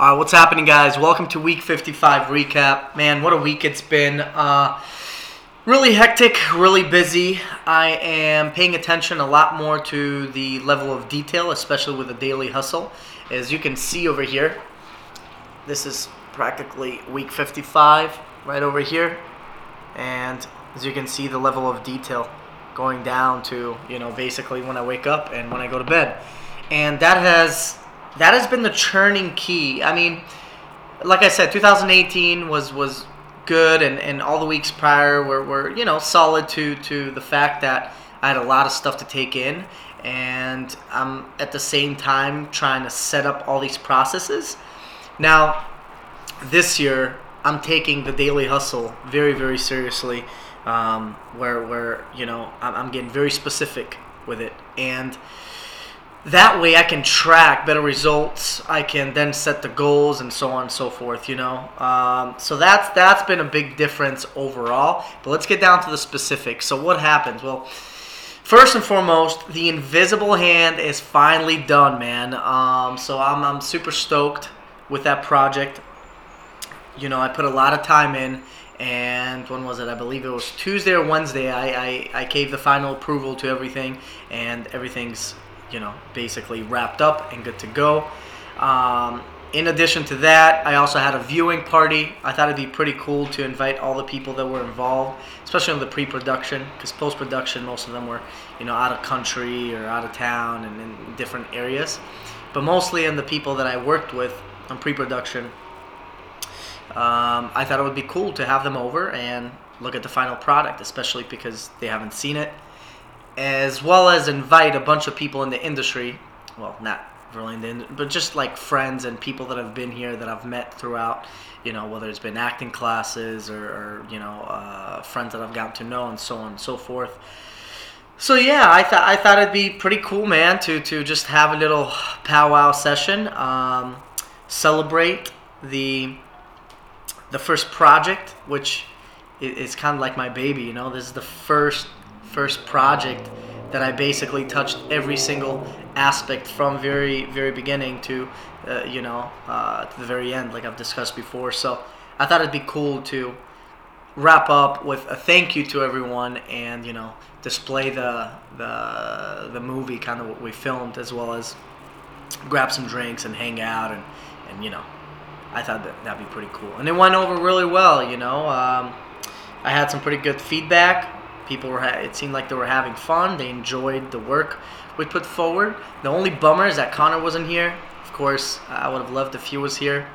All right, what's happening, guys? Welcome to Week 55 recap. Man, what a week it's been. Uh, really hectic, really busy. I am paying attention a lot more to the level of detail, especially with the daily hustle. As you can see over here, this is practically Week 55 right over here. And as you can see, the level of detail going down to, you know, basically when I wake up and when I go to bed. And that has that has been the churning key. I mean, like I said, 2018 was was good, and, and all the weeks prior were, were you know solid to to the fact that I had a lot of stuff to take in, and I'm at the same time trying to set up all these processes. Now, this year I'm taking the daily hustle very very seriously, um, where where you know I'm, I'm getting very specific with it and that way I can track better results. I can then set the goals and so on and so forth. You know, um, so that's that's been a big difference overall. But let's get down to the specifics. So what happens? Well, first and foremost, the invisible hand is finally done, man. Um, so I'm I'm super stoked with that project. You know, I put a lot of time in. And when was it? I believe it was Tuesday or Wednesday. I, I, I gave the final approval to everything, and everything's you know, basically wrapped up and good to go. Um, in addition to that, I also had a viewing party. I thought it'd be pretty cool to invite all the people that were involved, especially in the pre-production, because post-production, most of them were, you know, out of country or out of town and in different areas. But mostly in the people that I worked with on pre-production, um, I thought it would be cool to have them over and look at the final product, especially because they haven't seen it as well as invite a bunch of people in the industry. Well, not really in the, but just like friends and people that have been here that I've met throughout. You know, whether it's been acting classes or, or you know uh, friends that I've gotten to know and so on and so forth. So yeah, I thought I thought it'd be pretty cool, man, to to just have a little powwow session, um, celebrate the the first project, which is kind of like my baby. You know, this is the first first project that I basically touched every single aspect from very very beginning to uh, you know uh, to the very end, like I've discussed before. So I thought it'd be cool to wrap up with a thank you to everyone and you know display the the the movie kind of what we filmed as well as grab some drinks and hang out and and you know I thought that that'd be pretty cool and it went over really well you know um, I had some pretty good feedback People were. Ha- it seemed like they were having fun. They enjoyed the work we put forward. The only bummer is that Connor wasn't here. Of course, I would have loved if he was here,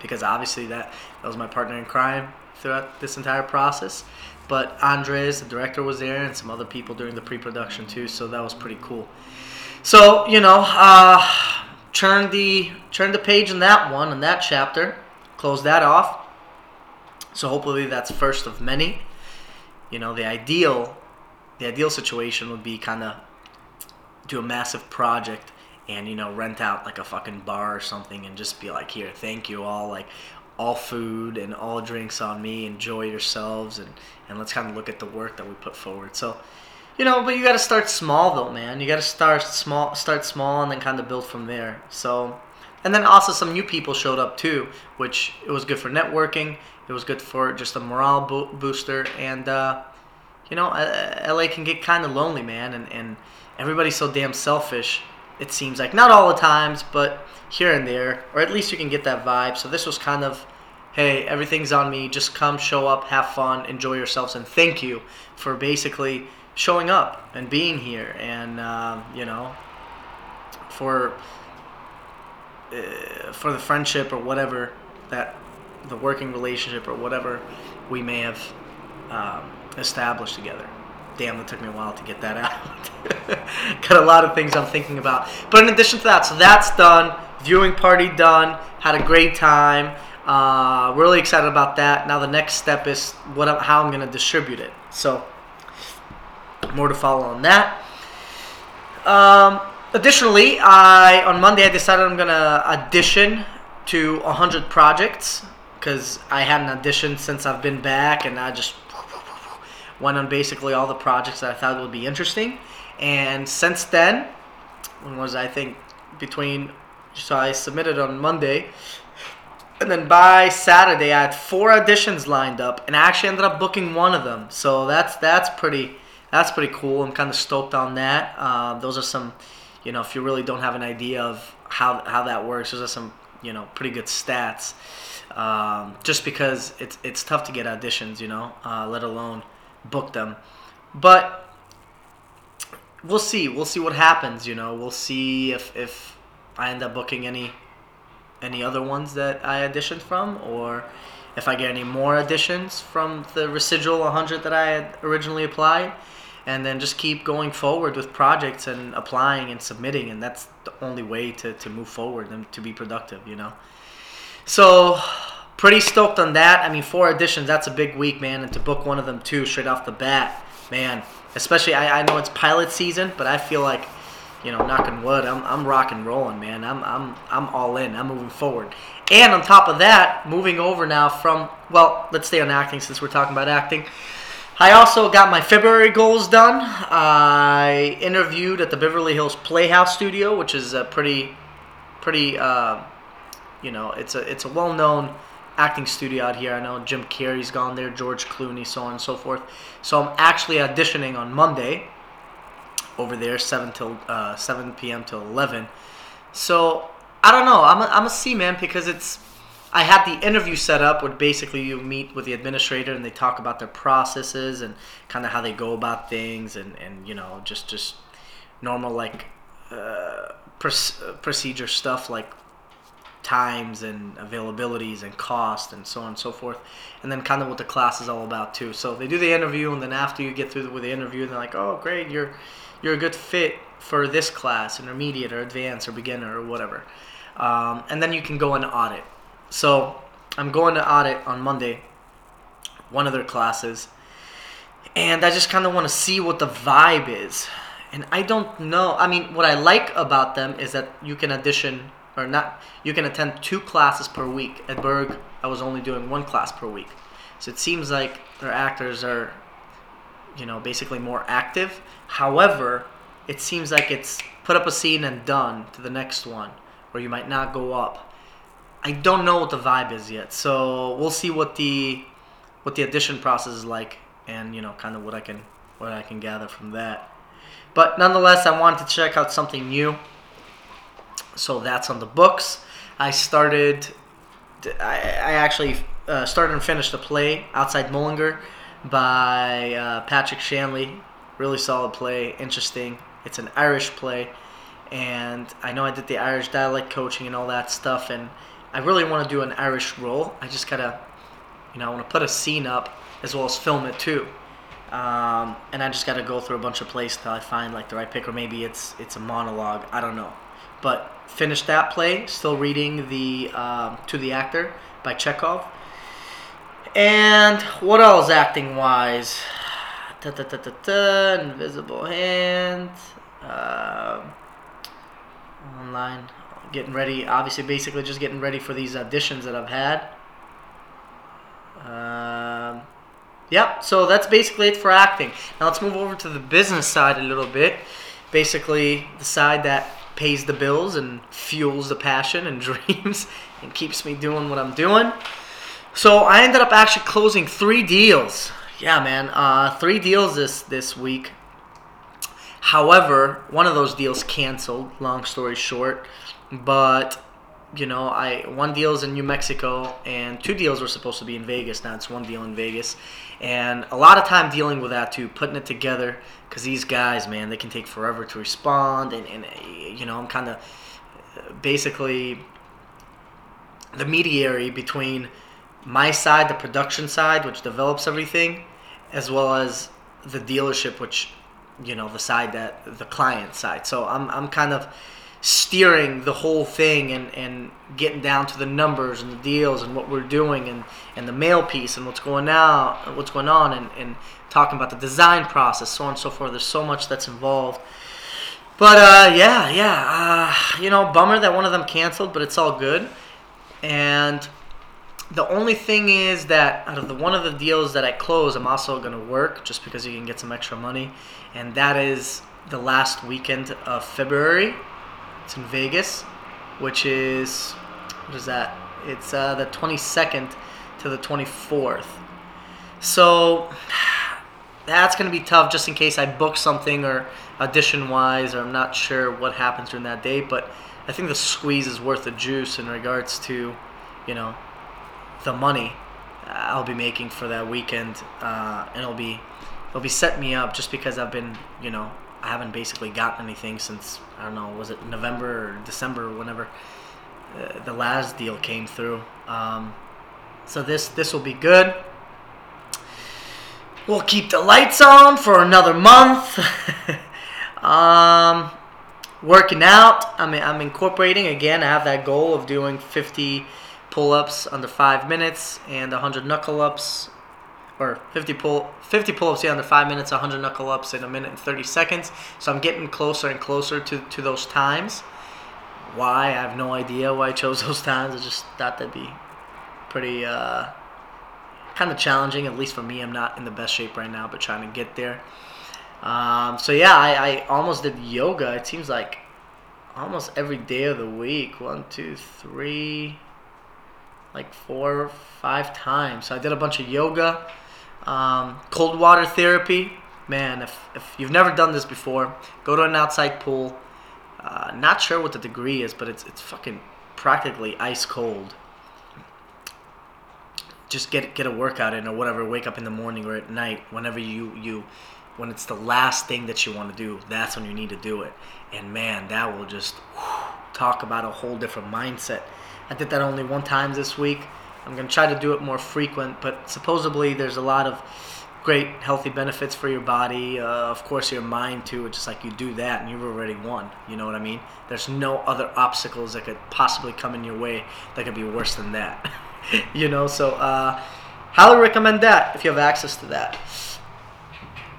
because obviously that that was my partner in crime throughout this entire process. But Andres, the director, was there, and some other people during the pre-production too. So that was pretty cool. So you know, uh, turn the turn the page in that one in that chapter, close that off. So hopefully that's first of many you know, the ideal, the ideal situation would be kind of do a massive project and you know rent out like a fucking bar or something and just be like, here, thank you all, like all food and all drinks on me. Enjoy yourselves and and let's kind of look at the work that we put forward. So. You know, but you got to start small though, man. You got to start small, start small, and then kind of build from there. So, and then also some new people showed up too, which it was good for networking. It was good for just a morale bo- booster, and uh, you know, uh, LA can get kind of lonely, man, and and everybody's so damn selfish. It seems like not all the times, but here and there, or at least you can get that vibe. So this was kind of, hey, everything's on me. Just come, show up, have fun, enjoy yourselves, and thank you for basically showing up and being here, and uh, you know, for uh, for the friendship or whatever that the working relationship or whatever we may have um, established together. Damn, it took me a while to get that out. Got a lot of things I'm thinking about. But in addition to that, so that's done. Viewing party done. Had a great time. Uh, really excited about that. Now the next step is what how I'm going to distribute it. So more to follow on that. Um, additionally, I on Monday I decided I'm gonna audition to 100 projects because I hadn't auditioned since I've been back, and I just went on basically all the projects that I thought would be interesting. And since then, when was I think between So I submitted on Monday. And then by Saturday, I had four auditions lined up, and I actually ended up booking one of them. So that's that's pretty that's pretty cool. I'm kind of stoked on that. Uh, those are some, you know, if you really don't have an idea of how how that works, those are some you know pretty good stats. Um, just because it's it's tough to get auditions, you know, uh, let alone book them. But we'll see. We'll see what happens. You know, we'll see if if I end up booking any any other ones that I auditioned from, or if I get any more additions from the residual 100 that I had originally applied, and then just keep going forward with projects and applying and submitting, and that's the only way to, to move forward and to be productive, you know. So, pretty stoked on that. I mean, four additions, that's a big week, man, and to book one of them too straight off the bat, man. Especially, I, I know it's pilot season, but I feel like you know, knocking wood, I'm, I'm rock and rolling, man. I'm, I'm, I'm all in. I'm moving forward. And on top of that, moving over now from, well, let's stay on acting since we're talking about acting. I also got my February goals done. I interviewed at the Beverly Hills Playhouse Studio, which is a pretty, pretty, uh, you know, it's a it's a well-known acting studio out here. I know Jim Carrey's gone there, George Clooney, so on and so forth. So I'm actually auditioning on Monday over there, seven till uh, seven p.m. till eleven. So I don't know. I'm a, I'm a C man because it's. I had the interview set up where basically you meet with the administrator and they talk about their processes and kind of how they go about things and, and you know just just normal like uh, procedure stuff like times and availabilities and cost and so on and so forth and then kind of what the class is all about too so they do the interview and then after you get through with the interview they're like oh great you're you're a good fit for this class, intermediate or advanced or beginner or whatever. Um, and then you can go and audit. So I'm going to audit on Monday, one of their classes, and I just kind of want to see what the vibe is. And I don't know. I mean, what I like about them is that you can audition or not. You can attend two classes per week. At Berg, I was only doing one class per week. So it seems like their actors are, you know, basically more active However, it seems like it's put up a scene and done to the next one, or you might not go up. I don't know what the vibe is yet, so we'll see what the what the audition process is like, and you know, kind of what I can what I can gather from that. But nonetheless, I wanted to check out something new, so that's on the books. I started. I, I actually uh, started and finished a play outside Mullingar by uh, Patrick Shanley really solid play, interesting. It's an Irish play, and I know I did the Irish dialect coaching and all that stuff, and I really want to do an Irish role. I just gotta, you know, I want to put a scene up as well as film it too. Um, and I just got to go through a bunch of plays till I find like the right pick, or maybe it's it's a monologue. I don't know, but finished that play. Still reading the um, To the Actor by Chekhov. And what else acting wise? Ta ta ta. Invisible Hand. Online. Getting ready. Obviously, basically just getting ready for these auditions that I've had. Um, yep. So that's basically it for acting. Now let's move over to the business side a little bit. Basically, the side that pays the bills and fuels the passion and dreams and keeps me doing what I'm doing. So I ended up actually closing three deals yeah, man. Uh, three deals this this week. However, one of those deals canceled. Long story short, but you know, I one deal is in New Mexico, and two deals were supposed to be in Vegas. Now it's one deal in Vegas, and a lot of time dealing with that too, putting it together. Because these guys, man, they can take forever to respond, and, and you know, I'm kind of basically the mediary between my side, the production side, which develops everything, as well as the dealership, which you know the side that the client side. So I'm I'm kind of steering the whole thing and, and getting down to the numbers and the deals and what we're doing and, and the mail piece and what's going out what's going on and, and talking about the design process so on and so forth. There's so much that's involved. But uh, yeah yeah uh, you know bummer that one of them canceled but it's all good. And the only thing is that out of the one of the deals that I close, I'm also going to work just because you can get some extra money, and that is the last weekend of February. It's in Vegas, which is what is that? It's uh, the 22nd to the 24th. So that's gonna be tough, just in case I book something or audition wise, or I'm not sure what happens during that day. But I think the squeeze is worth the juice in regards to, you know, the money I'll be making for that weekend, uh, and it'll be it'll be set me up just because I've been, you know, I haven't basically gotten anything since I don't know, was it November or December, or whenever uh, the last deal came through. Um, so this this will be good. We'll keep the lights on for another month. um, working out. I mean, I'm incorporating again. I have that goal of doing 50 pull-ups under five minutes and 100 knuckle-ups or 50 pull 50 pull-ups yeah under five minutes 100 knuckle-ups in a minute and 30 seconds. So i'm getting closer and closer to, to those times. Why? I have no idea why i chose those times. I just thought that'd be pretty uh, kind of challenging at least for me. I'm not in the best shape right now but trying to get there. Um, so yeah I, I almost did yoga. It seems like almost every day of the week. One two three like four or five times so i did a bunch of yoga um, cold water therapy, man, if, if you've never done this before, go to an outside pool. Uh, not sure what the degree is, but it's it's fucking practically ice cold. Just get get a workout in or whatever. Wake up in the morning or at night, whenever you you, when it's the last thing that you want to do, that's when you need to do it. And man, that will just whew, talk about a whole different mindset. I did that only one time this week I'm going to try to do it more frequent, but supposedly there's a lot of great healthy benefits for your body. Uh, of course, your mind too. It's just like you do that and you've already won. You know what I mean? There's no other obstacles that could possibly come in your way that could be worse than that. you know, so uh, highly recommend that if you have access to that.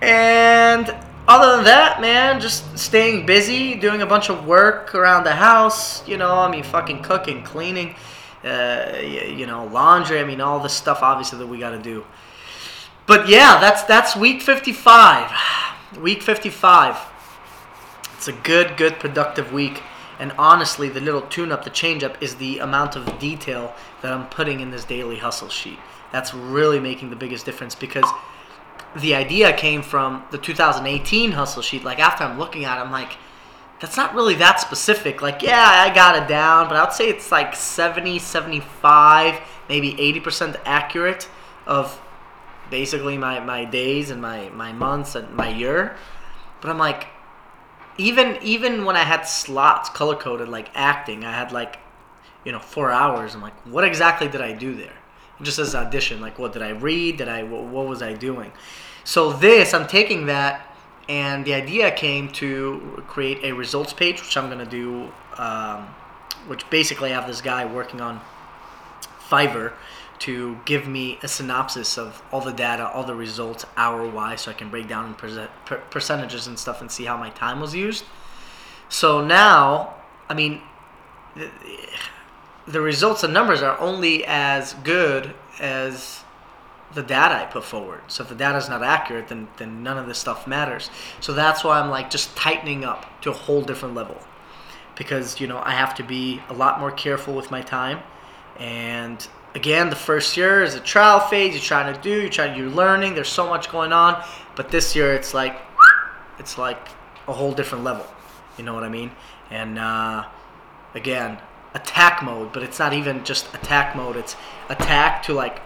And other than that, man, just staying busy, doing a bunch of work around the house. You know, I mean, fucking cooking, cleaning uh, you know, laundry. I mean, all the stuff obviously that we got to do. But yeah, that's that's week 55. Week 55. It's a good, good, productive week. And honestly, the little tune-up, the change-up, is the amount of detail that I'm putting in this daily hustle sheet. That's really making the biggest difference because the idea came from the 2018 hustle sheet. Like after I'm looking at it, I'm like, that's not really that specific. Like, yeah, I got it down, but I would say it's like 70, 75, maybe 80% accurate of basically my, my days and my, my months and my year. But I'm like, even even when I had slots color coded like acting, I had like, you know, four hours. I'm like, what exactly did I do there? Just as audition, like, what did I read? Did I what, what was I doing? So this, I'm taking that and the idea came to create a results page, which I'm to do, um, which basically I have this guy working on Fiverr to give me a synopsis of all the data, all the results, hour wise, so I can break down in per- percentages and stuff and see how my time was used. So now, I mean, the results and numbers are only as good as the data I put forward. So if the data is not accurate, then then none of this stuff matters. So that's why I'm like just tightening up to a whole different level, because you know I have to be a lot more careful with my time, and again the first year is a trial phase. You're trying to do, you're trying, you're learning. There's so much going on, but this year it's like it's like a whole different level. You know what I mean? And uh, again, attack mode, but it's not even just attack mode. It's attack to like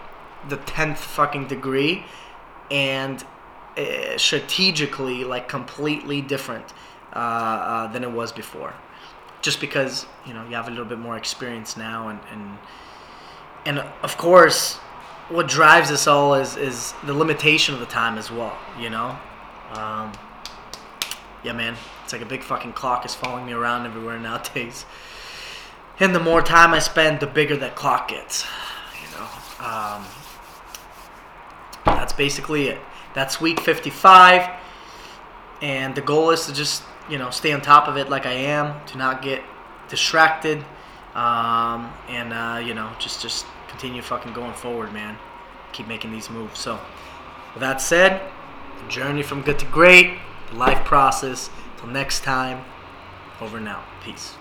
the tenth fucking degree, and uh, strategically like completely different uh, uh, than it was before. Just because you know you have a little bit more experience now, and and and of course, what drives us all is is the limitation of the time as well. You know, um, yeah, man, it's like a big fucking clock is following me around everywhere nowadays. And the more time I spend, the bigger that clock gets. You know. Um, that's basically it. That's week 55, and the goal is to just you know stay on top of it like I am, to not get distracted, um, and uh, you know just just continue fucking going forward, man. Keep making these moves. So, with that said, the journey from good to great, the life process. Till next time, over now. Peace.